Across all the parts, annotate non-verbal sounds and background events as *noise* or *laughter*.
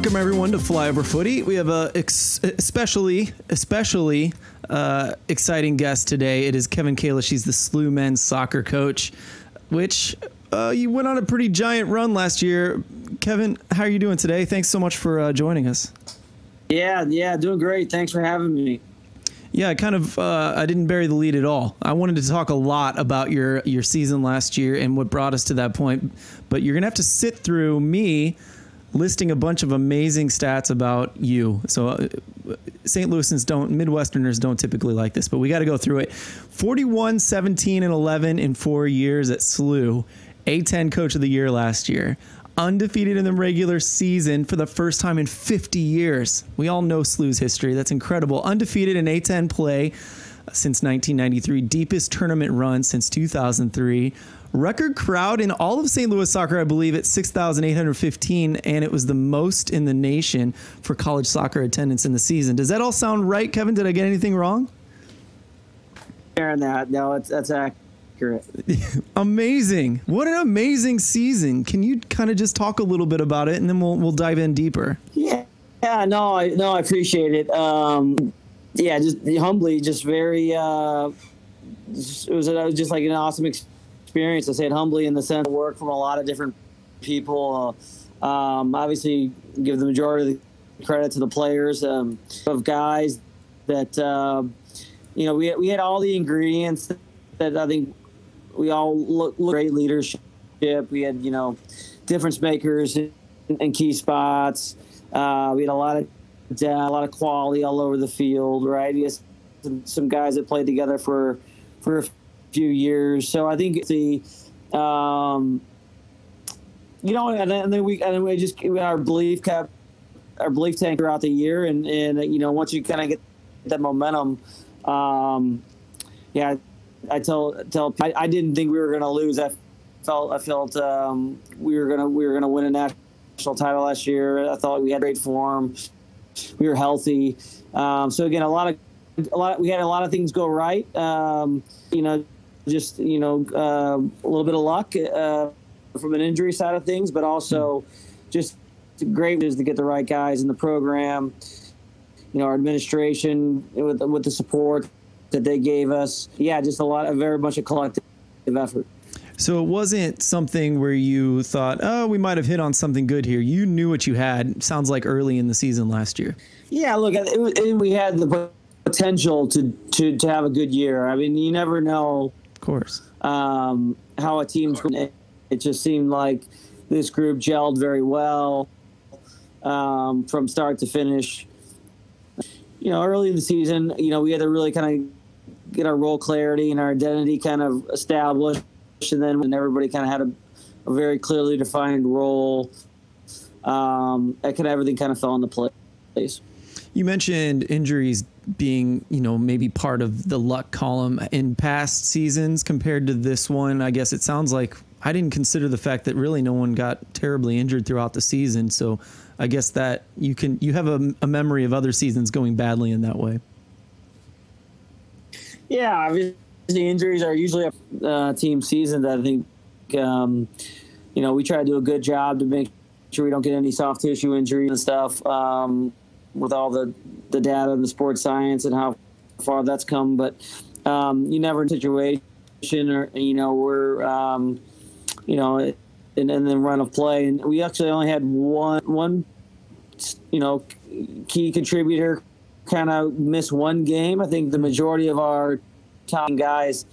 Welcome everyone to Flyover Footy. We have a ex- especially especially uh, exciting guest today. It is Kevin Kalish. He's the SLU men's soccer coach, which uh, you went on a pretty giant run last year. Kevin, how are you doing today? Thanks so much for uh, joining us. Yeah, yeah, doing great. Thanks for having me. Yeah, I kind of. Uh, I didn't bury the lead at all. I wanted to talk a lot about your your season last year and what brought us to that point. But you're gonna have to sit through me listing a bunch of amazing stats about you. So uh, St. Louisans don't Midwesterners don't typically like this, but we got to go through it. 41, 17 and 11 in 4 years at SLU. A10 coach of the year last year. Undefeated in the regular season for the first time in 50 years. We all know SLU's history. That's incredible. Undefeated in A10 play since 1993. Deepest tournament run since 2003 record crowd in all of St. Louis soccer, I believe, at 6,815, and it was the most in the nation for college soccer attendance in the season. Does that all sound right, Kevin? Did I get anything wrong? Aaron, that no, it's that's accurate. *laughs* amazing! What an amazing season! Can you kind of just talk a little bit about it, and then we'll we'll dive in deeper? Yeah, yeah, no, I no, I appreciate it. Um, yeah, just humbly, just very. Uh, it was, it was just like an awesome experience experience. I say it humbly in the sense of work from a lot of different people. Uh, um, obviously, give the majority of the credit to the players um, of guys that uh, you know we we had all the ingredients that I think we all look, look great leadership. We had you know difference makers in, in key spots. Uh, we had a lot of a lot of quality all over the field. Right, some, some guys that played together for for few years. So I think the, um, you know, and then, and then we and then we just our belief kept our belief tank throughout the year, and and you know once you kind of get that momentum, um, yeah, I tell tell I, I didn't think we were going to lose. I felt I felt um, we were gonna we were gonna win a national title last year. I thought we had great form. We were healthy. Um, so again, a lot of a lot. We had a lot of things go right. Um, you know, just you know uh, a little bit of luck uh, from an injury side of things, but also just great is to get the right guys in the program. You know, our administration with with the support that they gave us. Yeah, just a lot of very much a collective effort. So it wasn't something where you thought, oh, we might have hit on something good here. You knew what you had. Sounds like early in the season last year. Yeah, look, it, it, we had the potential to, to to have a good year. I mean, you never know of course. Um, how a team's going it just seemed like this group gelled very well um, from start to finish. You know, early in the season, you know, we had to really kind of get our role clarity and our identity kind of established, and then when everybody kind of had a, a very clearly defined role, um, that kind of everything kind of fell into place. You mentioned injuries being, you know, maybe part of the luck column in past seasons compared to this one. I guess it sounds like I didn't consider the fact that really no one got terribly injured throughout the season. So I guess that you can you have a, a memory of other seasons going badly in that way. Yeah, obviously injuries are usually a uh, team season. That I think, um, you know, we try to do a good job to make sure we don't get any soft tissue injuries and stuff. Um, with all the, the data and the sports science and how far that's come. But um, you never in situation or, you know, we're, um, you know, and, and then run of play. And we actually only had one, one, you know, key contributor kind of miss one game. I think the majority of our top guys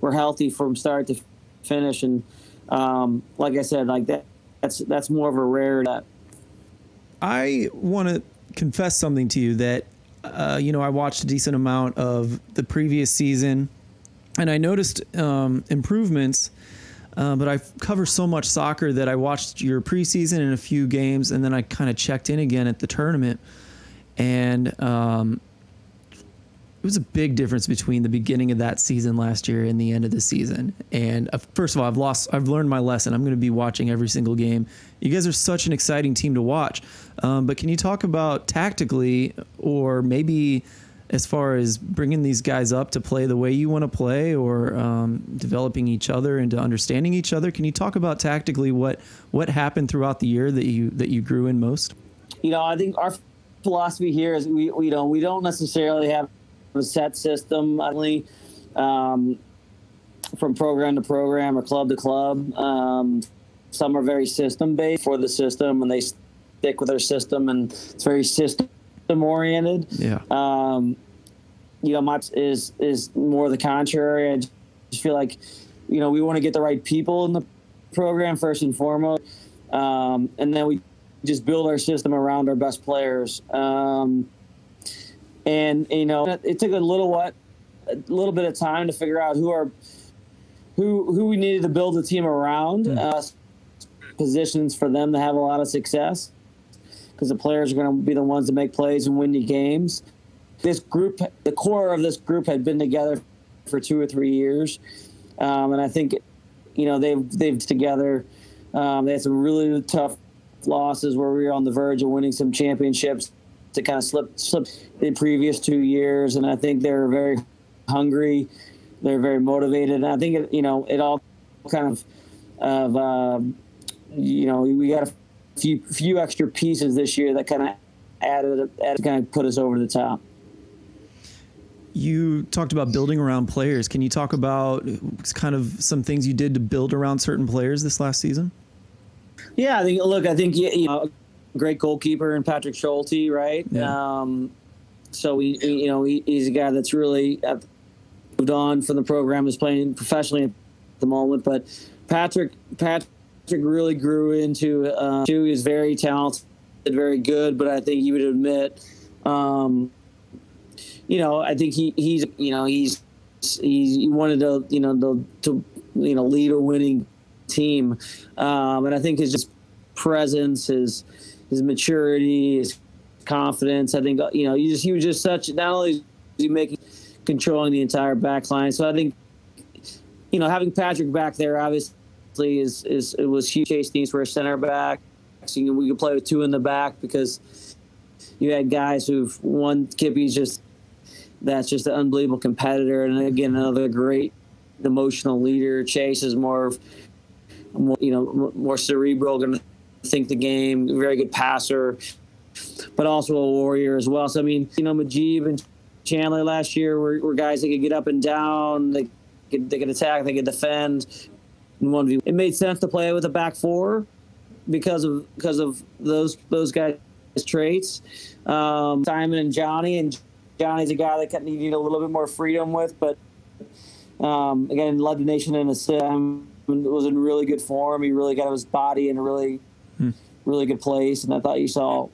were healthy from start to finish. And um, like I said, like that, that's, that's more of a rare that I want to confess something to you that uh, you know I watched a decent amount of the previous season, and I noticed um, improvements. Uh, but I cover so much soccer that I watched your preseason and a few games, and then I kind of checked in again at the tournament. And um, was a big difference between the beginning of that season last year and the end of the season. And uh, first of all, I've lost, I've learned my lesson. I'm going to be watching every single game. You guys are such an exciting team to watch. Um, but can you talk about tactically, or maybe as far as bringing these guys up to play the way you want to play, or um, developing each other into understanding each other? Can you talk about tactically what what happened throughout the year that you that you grew in most? you know, I think our philosophy here is we, we know we don't necessarily have a set system. Only um, from program to program or club to club. Um, some are very system based for the system, and they stick with their system, and it's very system oriented. Yeah. Um, you know, my is is more the contrary. I just feel like, you know, we want to get the right people in the program first and foremost, um, and then we just build our system around our best players. Um, and you know, it took a little what, a little bit of time to figure out who are who who we needed to build the team around. Mm. Uh, positions for them to have a lot of success because the players are going to be the ones to make plays and win the games. This group, the core of this group, had been together for two or three years, um, and I think, you know, they've they've together. Um, they had some really tough losses where we were on the verge of winning some championships to kind of slip slip the previous two years, and I think they're very hungry, they're very motivated, and I think it, you know it all kind of of um, you know we got a few few extra pieces this year that kind of added, added kind of put us over the top. You talked about building around players. Can you talk about kind of some things you did to build around certain players this last season? Yeah, I think. Look, I think you know, great goalkeeper and Patrick Schulte, right? Yeah. Um, so we, you know, he, he's a guy that's really moved on from the program, is playing professionally at the moment. But Patrick, Patrick really grew into. Uh, he was very talented, very good, but I think he would admit, um, you know, I think he he's you know he's he's he wanted to you know to, to you know lead a winning team, um, and I think his just presence, his his maturity, his confidence. I think you know he just he was just such not only he making controlling the entire back line. So I think you know having Patrick back there obviously is is it was huge. Chase needs for a center back. So you we could play with two in the back because you had guys who've one Kippy's just that's just an unbelievable competitor, and again another great emotional leader. Chase is more, more you know, more cerebral, going to think the game, very good passer, but also a warrior as well. So I mean, you know, Mujeeb and Chandler last year were, were guys that could get up and down. They could, they could attack, they could defend. One view, it made sense to play with a back four because of because of those those guys' traits. Um, Simon and Johnny, and Johnny's a guy that needed a little bit more freedom with, but um, again, led the nation in assist. Was in really good form. He really got his body in a really hmm. really good place, and I thought you saw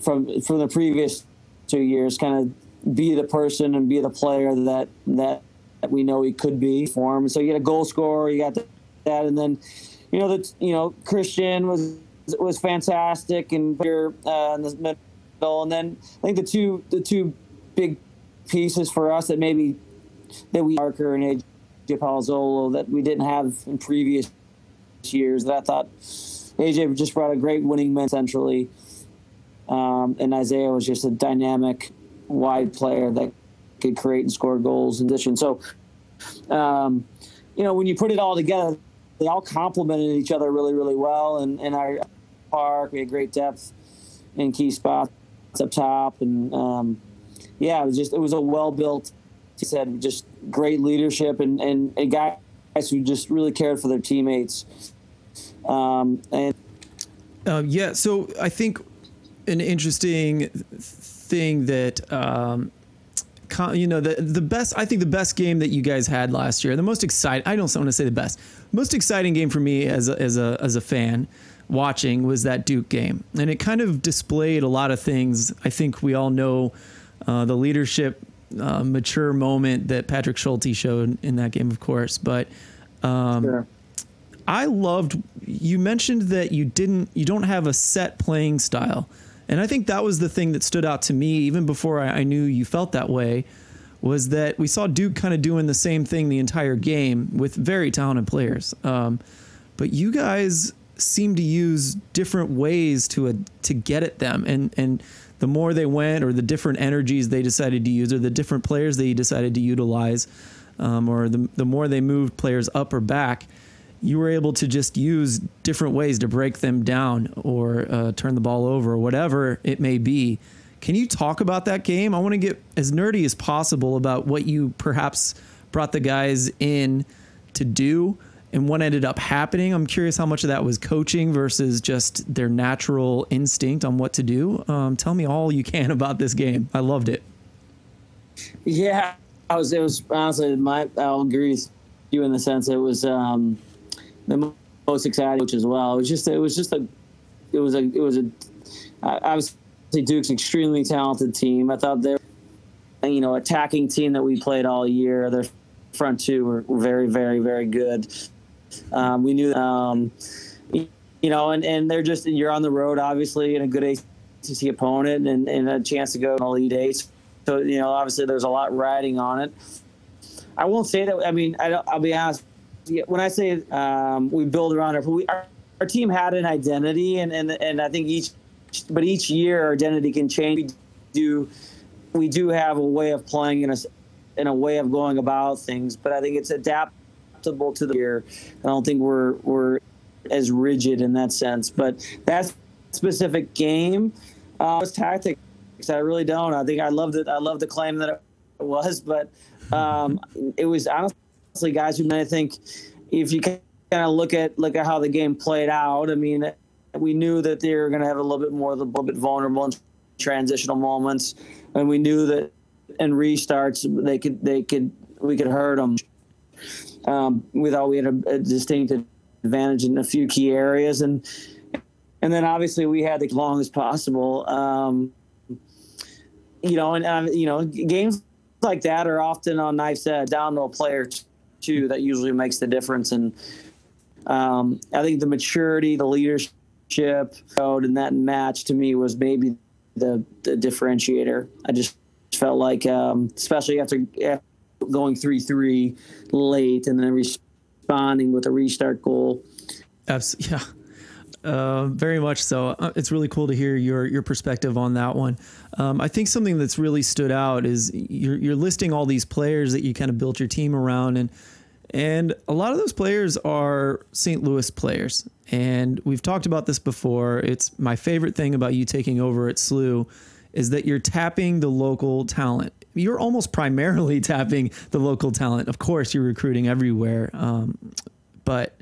from from the previous two years, kind of be the person and be the player that that, that we know he could be for him. So you get a goal scorer, you got that, and then you know that you know Christian was was fantastic and here uh, in the middle, and then I think the two the two big pieces for us that maybe that we Parker and AJ Palazzolo that we didn't have in previous years that I thought AJ just brought a great winning man centrally. Um, and Isaiah was just a dynamic, wide player that could create and score goals in addition. So, um, you know, when you put it all together, they all complemented each other really, really well. And in our park, we had great depth in key spots up top, and um, yeah, it was just it was a well built. He said just great leadership and, and, and guys who just really cared for their teammates. Um, and uh, yeah, so I think an interesting thing that um, you know the the best I think the best game that you guys had last year the most exciting I don't want to say the best most exciting game for me as a, as a as a fan watching was that Duke game and it kind of displayed a lot of things I think we all know uh, the leadership uh, mature moment that Patrick Schulte showed in that game of course but um, sure. I loved you mentioned that you didn't you don't have a set playing style and I think that was the thing that stood out to me even before I, I knew you felt that way was that we saw Duke kind of doing the same thing the entire game with very talented players. Um, but you guys seem to use different ways to a, to get at them, and and the more they went, or the different energies they decided to use, or the different players they decided to utilize, um, or the the more they moved players up or back, you were able to just use different ways to break them down or uh, turn the ball over or whatever it may be. Can you talk about that game? I want to get as nerdy as possible about what you perhaps brought the guys in to do and what ended up happening. I'm curious how much of that was coaching versus just their natural instinct on what to do. Um, tell me all you can *laughs* about this game. I loved it. Yeah, I was. It was honestly my. I'll agree with you in the sense it was um, the most exciting coach as well. It was just. It was just a. It was a. It was a. Obviously, Duke's extremely talented team. I thought they're, you know, attacking team that we played all year. Their front two were, were very, very, very good. Um, we knew, um, you know, and, and they're just you're on the road, obviously, in a good ACC opponent and, and a chance to go in Elite Eight. So you know, obviously, there's a lot riding on it. I won't say that. I mean, I will be honest. When I say um, we build around our, we, our, our team had an identity, and, and and I think each, but each year our identity can change. We do, we do have a way of playing in a, in a way of going about things, but I think it's adaptable to the year. I don't think we're we're as rigid in that sense, but that specific game uh, was tactic I really don't. I think I love it. I love the claim that it was, but um, it was honestly guys who I think if you kind of look at look at how the game played out. I mean, we knew that they were going to have a little bit more, of a little bit vulnerable in transitional moments, and we knew that in restarts they could they could we could hurt them. Um, we thought we had a, a distinct advantage in a few key areas, and and then obviously we had the long as possible. Um, you know, and um, you know, games like that are often on knife's edge down to a player too. That usually makes the difference. And um, I think the maturity, the leadership, and that match to me was maybe the, the differentiator. I just felt like, um, especially after, after going three three late and then responding with a restart goal. Absolutely, yeah. Uh, very much so. Uh, it's really cool to hear your your perspective on that one. Um, I think something that's really stood out is you're you're listing all these players that you kind of built your team around, and and a lot of those players are St. Louis players. And we've talked about this before. It's my favorite thing about you taking over at SLU is that you're tapping the local talent. You're almost primarily *laughs* tapping the local talent. Of course, you're recruiting everywhere, um, but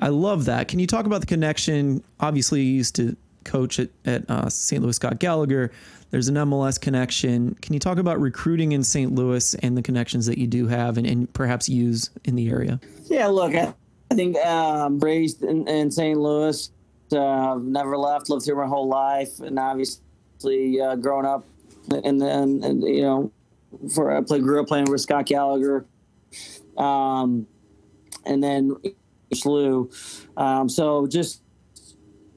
I love that. Can you talk about the connection? Obviously, you used to coach at, at uh, St. Louis Scott Gallagher. There's an MLS connection. Can you talk about recruiting in St. Louis and the connections that you do have and, and perhaps use in the area? Yeah, look, I, I think um, raised in, in St. Louis, uh, never left, lived here my whole life, and obviously uh, growing up, and then you know, for I played, grew up playing with Scott Gallagher, um, and then SLU. Um, so just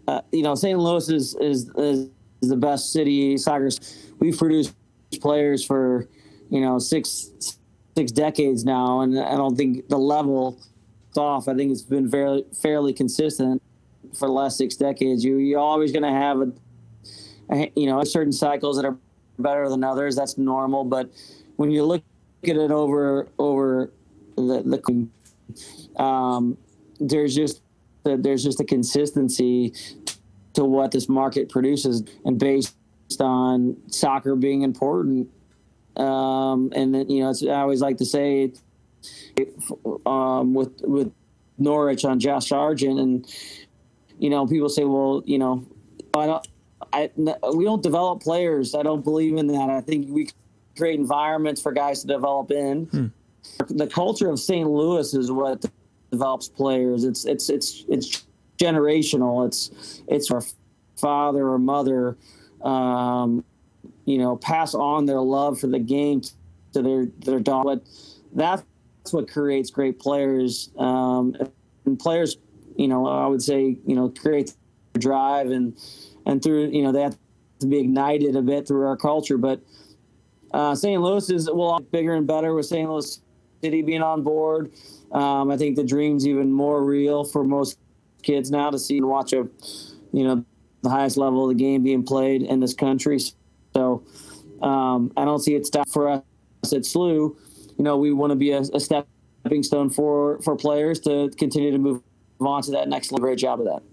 uh, you know, St. Louis is, is, is the best city soccer. We've produced players for you know six six decades now, and I don't think the level off. I think it's been fairly fairly consistent for the last six decades. You you're always going to have a, a, you know certain cycles that are better than others. That's normal, but when you look at it over over the, the um, there's just there's just a consistency to what this market produces, and based on soccer being important. Um, and then, you know, I always like to say um, with with Norwich on Josh Sargent, and you know, people say, well, you know, I don't, I we don't develop players. I don't believe in that. I think we create environments for guys to develop in. Hmm. The culture of St. Louis is what develops players. It's it's it's it's generational. It's it's our father or mother, um, you know, pass on their love for the game to their their daughter. That's what creates great players. Um, and players, you know, I would say, you know, create drive and and through, you know, they have to be ignited a bit through our culture. But uh, St. Louis is well bigger and better with St. Louis City being on board. Um, I think the dream's even more real for most kids now to see and watch a, you know, the highest level of the game being played in this country. So um, I don't see it stop for us at SLU. You know, we want to be a, a stepping stone for for players to continue to move on to that next level. Great job of that.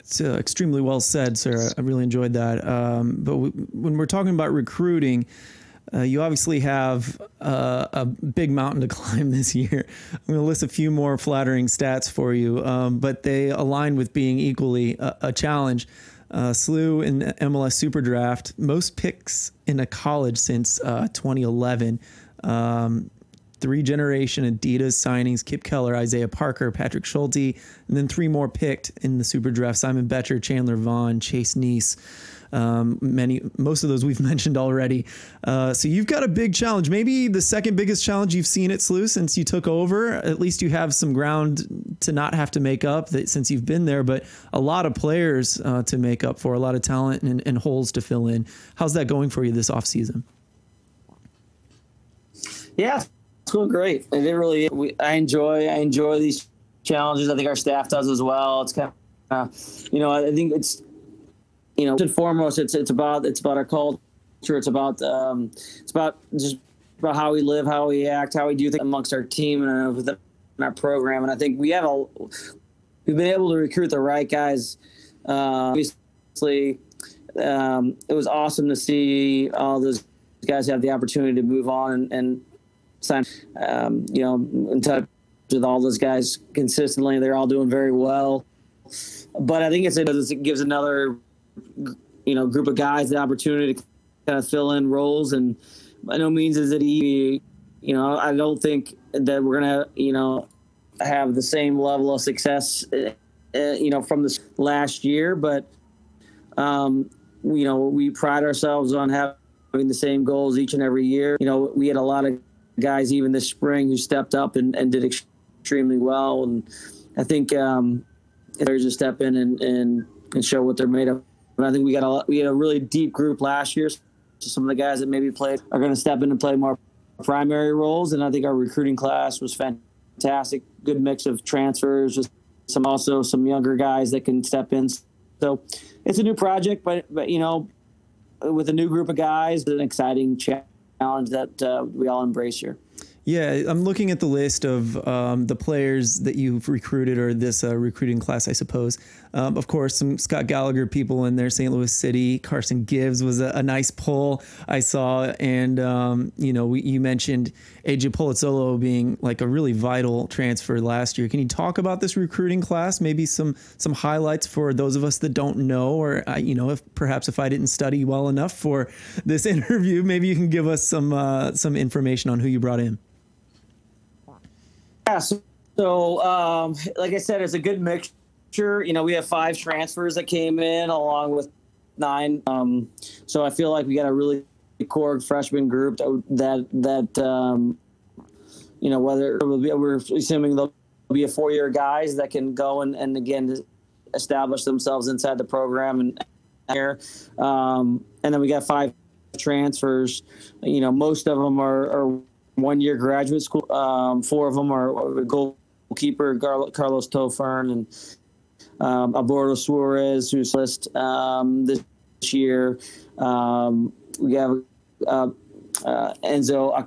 It's uh, extremely well said, sir. I really enjoyed that. Um, but w- when we're talking about recruiting, uh, you obviously have uh, a big mountain to *laughs* climb this year. I'm going to list a few more flattering stats for you, um, but they align with being equally a, a challenge. Uh, SLU in MLS Super Draft, most picks in a college since uh, 2011. Um, three generation Adidas signings Kip Keller, Isaiah Parker, Patrick Schulte, and then three more picked in the Super Draft Simon Becher, Chandler Vaughn, Chase Neese. Um, many, most of those we've *laughs* mentioned already. Uh, so you've got a big challenge, maybe the second biggest challenge you've seen at SLU since you took over. At least you have some ground to not have to make up that since you've been there, but a lot of players uh, to make up for, a lot of talent and, and holes to fill in. How's that going for you this offseason? Yeah, it's going great. It really, we, I enjoy, I enjoy these challenges. I think our staff does as well. It's kind of, uh, you know, I think it's you know, first and foremost, it's it's about it's about our culture. It's about um, it's about just about how we live, how we act, how we do things amongst our team and uh, within our program. And I think we have a we've been able to recruit the right guys. Uh, obviously, um, it was awesome to see all those guys have the opportunity to move on and, and sign. Um, you know, in touch with all those guys consistently. They're all doing very well. But I think it's, it gives another you know group of guys the opportunity to kind of fill in roles and by no means is it easy. You know i don't think that we're gonna you know have the same level of success uh, you know from this last year but um, you know we pride ourselves on having the same goals each and every year. You know we had a lot of guys even this spring who stepped up and, and did extremely well and i think um, there's a step in and, and, and show what they're made of but I think we got a we had a really deep group last year. So some of the guys that maybe played are going to step in and play more primary roles, and I think our recruiting class was fantastic. Good mix of transfers, just some also some younger guys that can step in. So it's a new project, but but you know, with a new group of guys, an exciting challenge that uh, we all embrace here. Yeah, I'm looking at the list of um, the players that you've recruited or this uh, recruiting class, I suppose. Um, of course, some Scott Gallagher people in there, St. Louis City. Carson Gibbs was a, a nice pull I saw. And, um, you know, we, you mentioned AJ Palazzolo being like a really vital transfer last year. Can you talk about this recruiting class? Maybe some some highlights for those of us that don't know, or, you know, if perhaps if I didn't study well enough for this *laughs* interview, maybe you can give us some uh, some information on who you brought in. Yeah, so, so um, like I said, it's a good mixture. You know, we have five transfers that came in along with nine. Um, so I feel like we got a really core freshman group that that, that um, you know whether we're assuming there'll be a four year guys that can go and, and again establish themselves inside the program and here. Um, and then we got five transfers. You know, most of them are, are one year graduate school. Um, four of them are goalkeeper Carlos Tofern and um, Suarez, who's list um, this year. Um, we have uh, uh, Enzo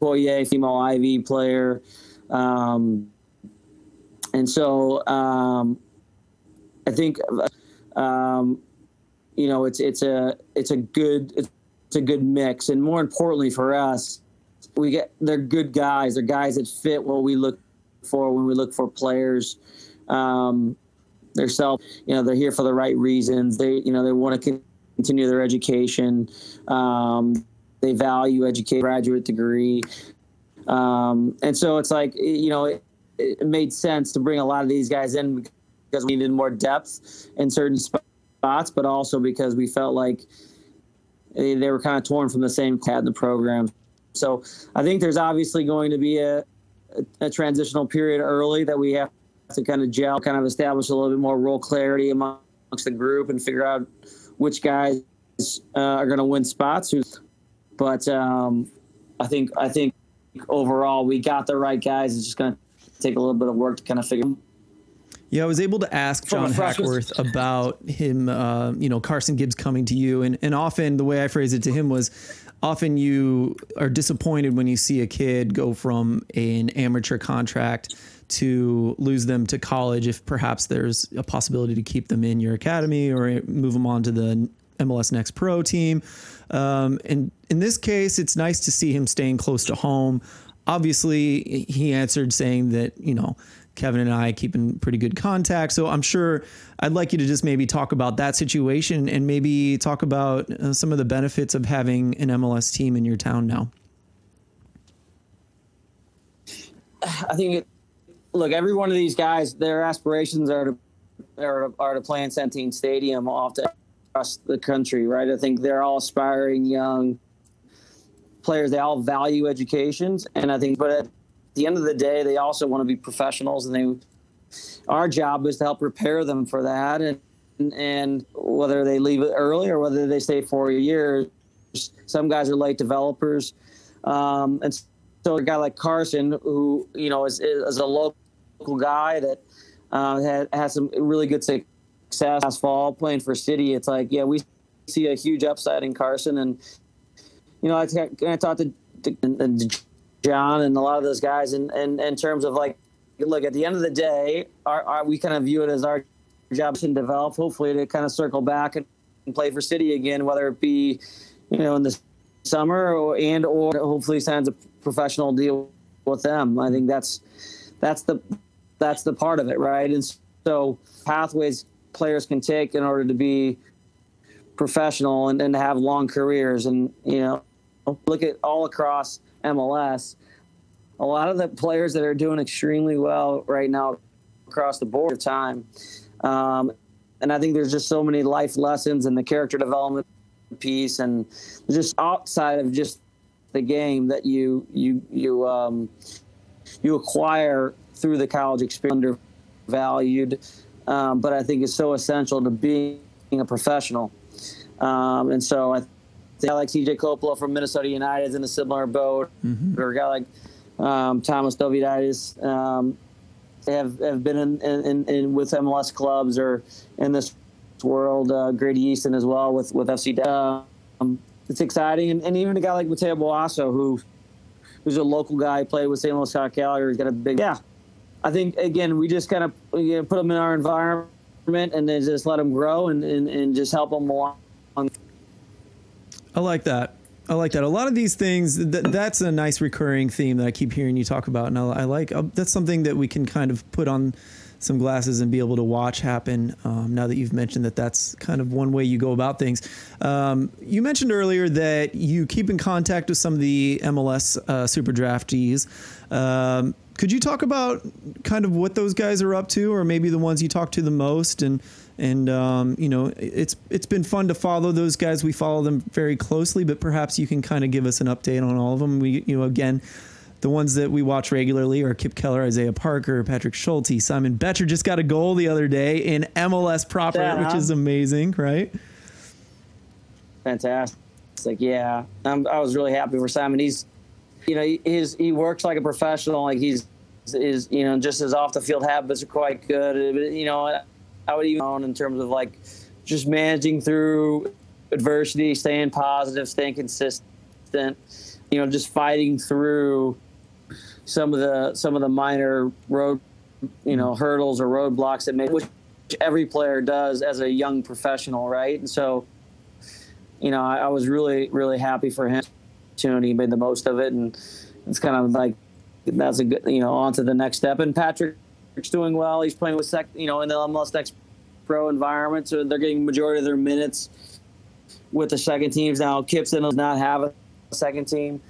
Okoye, female Ivy player. Um, and so um, I think um, you know it's it's a it's a good it's a good mix, and more importantly for us, we get they're good guys. They're guys that fit what we look for when we look for players. Um, they're self, you know, they're here for the right reasons. They, you know, they want to continue their education. Um, they value education, graduate degree, um, and so it's like you know, it, it, made sense to bring a lot of these guys in because we needed more depth in certain spots, but also because we felt like they, they were kind of torn from the same cat in the program. So I think there's obviously going to be a, a, a transitional period early that we have to kind of gel, kind of establish a little bit more role clarity amongst the group and figure out which guys uh, are going to win spots. But um, I think I think overall we got the right guys. It's just going to take a little bit of work to kind of figure. Yeah, I was able to ask John Hackworth about him, uh, you know, Carson Gibbs coming to you. And, and often the way I phrased it to him was often you are disappointed when you see a kid go from an amateur contract to lose them to college if perhaps there's a possibility to keep them in your academy or move them on to the MLS Next Pro team. Um, and in this case, it's nice to see him staying close to home. Obviously, he answered saying that, you know, Kevin and I keep in pretty good contact. So I'm sure I'd like you to just maybe talk about that situation and maybe talk about uh, some of the benefits of having an MLS team in your town now. I think look, every one of these guys, their aspirations are to are, are to play in Centene Stadium off to across the country, right? I think they're all aspiring young players. They all value educations, and I think, but the end of the day, they also want to be professionals, and they. Our job is to help prepare them for that, and and whether they leave early or whether they stay four years. Some guys are late developers, um, and so a guy like Carson, who you know is, is a local guy that uh, had had some really good success last fall playing for City. It's like, yeah, we see a huge upside in Carson, and you know, I, I talked to, to, to John and a lot of those guys, and in, in, in terms of like, look, at the end of the day, our, our, we kind of view it as our job to develop, hopefully to kind of circle back and, and play for City again, whether it be, you know, in the summer or and or hopefully signs a professional deal with them. I think that's that's the that's the part of it, right? And so pathways players can take in order to be professional and, and to have long careers. And you know, look at all across MLS, a lot of the players that are doing extremely well right now across the board of time. Um, and I think there's just so many life lessons and the character development piece and just outside of just the game that you you you um, you acquire through the college experience undervalued um, but I think it's so essential to being a professional um, and so I a guy like CJ Coppola from Minnesota United is in a similar boat or a guy like um, Thomas Dovidaitis um, have, have been in, in, in with MLS clubs or in this world. Uh, Grady Easton as well with with FC. Um, it's exciting, and, and even a guy like Mateo Boasso, who who's a local guy, played with St. Louis Scott Gallagher, has got a big. Yeah, I think again we just kind of you know, put them in our environment and then just let them grow and, and, and just help them along. I like that. I like that. A lot of these things, th- that's a nice recurring theme that I keep hearing you talk about. And I, I like uh, that's something that we can kind of put on some glasses and be able to watch happen um, now that you've mentioned that that's kind of one way you go about things. Um, you mentioned earlier that you keep in contact with some of the MLS uh, super draftees. Um, could you talk about kind of what those guys are up to, or maybe the ones you talk to the most? And and um, you know, it's it's been fun to follow those guys. We follow them very closely, but perhaps you can kind of give us an update on all of them. We you know again. The ones that we watch regularly are Kip Keller, Isaiah Parker, Patrick Schulte, Simon Becher just got a goal the other day in MLS proper, Yeah. which is amazing, right? Fantastic. Like, yeah, I'm, I was really happy for Simon. He's, you know, his he works like a professional. Like he's is you know just his off the field habits are quite good. You know, I would even in terms of like just managing through adversity, staying positive, staying consistent. You know, just fighting through some of the some of the minor road, you know, hurdles or roadblocks that make which every player does as a young professional, right? And so you know, I, I was really, really happy for him. He made the most of it, and it's kind of like that's a good, you know, on to the next step. And Patrick's doing well. He's playing with sec, you know, in the MLS Next Pro environment, so they're getting majority of their minutes with the second teams now. Kipson does not have a second team,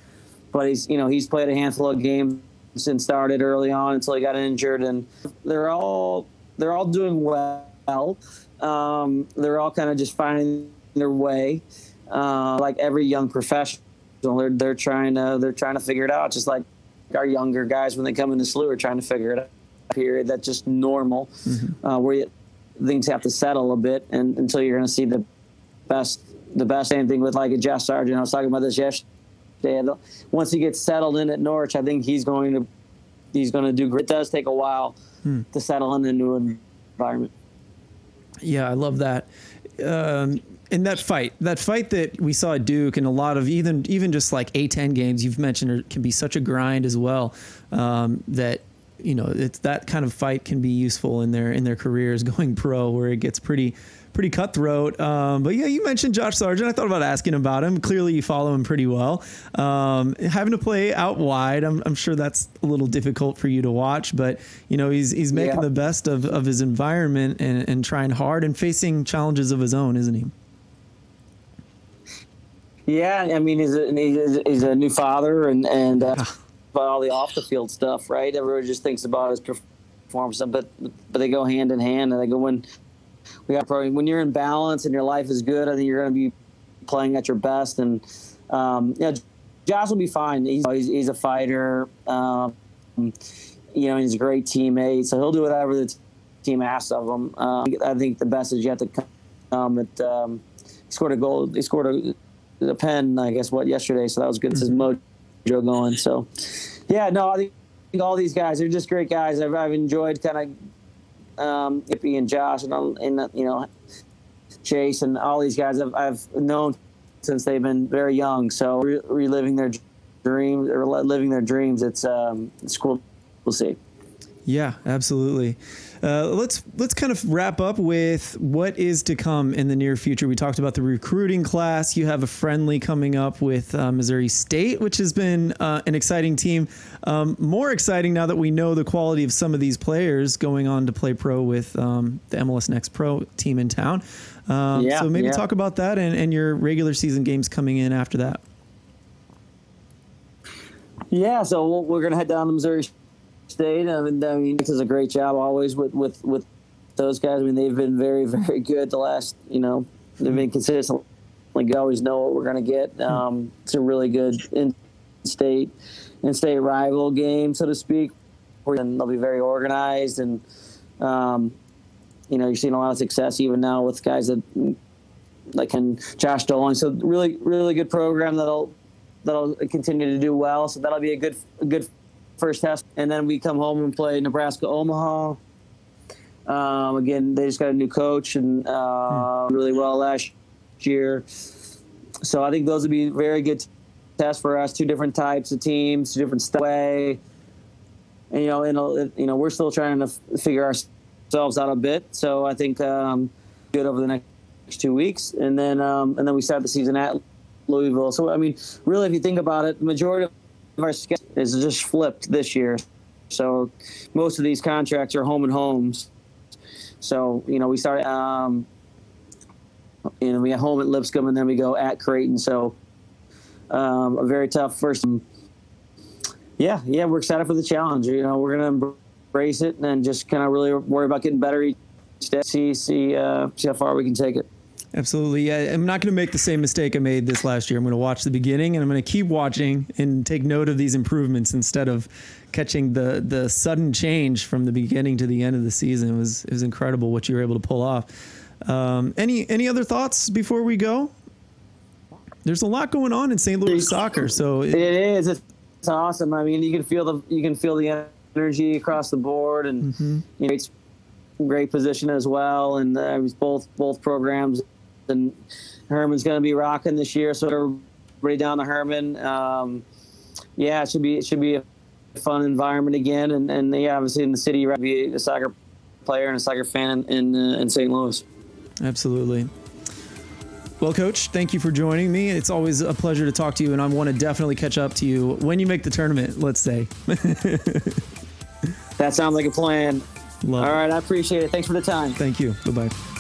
but he's, you know, he's played a handful of games and started early on until he got injured, and they're all they're all doing well. Um, they're all kind of just finding their way, uh, like every young professional. They're they're trying to they're trying to figure it out, just like our younger guys when they come into SLU are trying to figure it out. Period. That's just normal, uh, where you, things have to settle a bit, and until you're going to see the best the best. Same thing with like a Jeff Sargent. I was talking about this yesterday. Once he gets settled in at Norwich, I think he's going to he's going to do great. It does take a while to settle in the new environment. Yeah, I love that. Um, in that fight, that fight that we saw at Duke, and a lot of even even just like A10 games you've mentioned are, can be such a grind as well. Um, that you know, it's that kind of fight can be useful in their in their careers *laughs* going pro, where it gets pretty pretty cutthroat. Um, but yeah, you mentioned Josh Sargent. I thought about asking about him. Clearly, you follow him pretty well. Um, having to play out wide, I'm, I'm, sure that's a little difficult for you to watch. But you know, he's he's making yeah. the best of, of his environment and, and trying hard and facing challenges of his own, isn't he? Yeah, I mean, he's a, he's a, he's a new father, and and uh, *laughs* about all the off the field stuff, right? Everybody just thinks about his performance, but but they go hand in hand, and they go when we got probably, when you're in balance and your life is good. I think you're going to be playing at your best, and um, yeah, Josh will be fine. He's he's, he's a fighter. Um, you know, he's a great teammate, so he'll do whatever the team asks of him. Um, I think the best is yet to come. At, um, he scored a goal. He scored a, a pen, I guess, what yesterday. So that was good. This is mojo going. So, yeah, no, I think all these guys are just great guys. I've, I've enjoyed kind of um, Ippy and Josh and, and you know Chase and all these guys I've, I've known since they've been very young. So re- reliving their dreams or living their dreams, it's um, it's cool. We'll see. Yeah, absolutely. Uh, let's let's kind of wrap up with what is to come in the near future. We talked about the recruiting class. You have a friendly coming up with uh, Missouri State, which has been uh, an exciting team. Um, more exciting now that we know the quality of some of these players going on to play pro with um, the MLS Next Pro team in town. Um, yeah, so maybe yeah. talk about that and, and your regular season games coming in after that. Yeah, so we're going to head down to Missouri State. I mean, I mean, does a great job always with, with, with those guys. I mean, they've been very, *laughs* very good the last, you know, they've been consistent. Like, you always know what we're to get. Um, it's a really good in-state, in-state rival game, so to speak. And they'll be very organized, and um, you know, you're seeing a lot of success even now with guys that like and Josh Dolan. So really, really good program that'll that'll continue to do well. So that'll be a good, a good first test, and then we come home and play Nebraska Omaha. Um, again, they just got a new coach and uh, hmm. really well last year. So I think those would be very good tests for us. Two different types of teams, two different way. And you know, and, you know, we're still trying to figure ourselves out a bit. So I think um, good over the next two weeks, and then um, and then we start the season at Louisville. So I mean, really, if you think about it, the majority of our schedule is just flipped this year. So most of these contracts are home and homes. So you know we start, um, you know, we get home at Lipscomb and then we go at Creighton. So um, a very tough first. Yeah, yeah, we're excited for the challenge. You know, we're gonna embrace it and just kind of really worry about getting better each day. See, see, uh, see how far we can take it. Absolutely. Yeah, I'm not going to make the same mistake I made this last year. I'm going to watch the beginning and I'm going to keep watching and take note of these improvements instead of catching the the sudden change from the beginning to the end of the season. It was it was incredible what you were able to pull off. Um, any any other thoughts before we go? There's a lot going on in St. Louis soccer, so it, it is. It's awesome. I mean, you can feel the you can feel the energy across the board, and mm-hmm. you know, it's great position as well. And uh, both both programs and Hermann's going to be rocking this year. So everybody down to Hermann. um, yeah, it should be it should be a fun environment again. And, and yeah, obviously in the city, right, be a soccer player and a soccer fan in uh, in St. Louis. Absolutely. Well, Coach, thank you for joining me. It's always a pleasure to talk to you, and I want to definitely catch up to you when you make the tournament. Let's say. *laughs* that sounds like a plan. Love All right, I appreciate it. Thanks for the time. Thank you. Bye bye.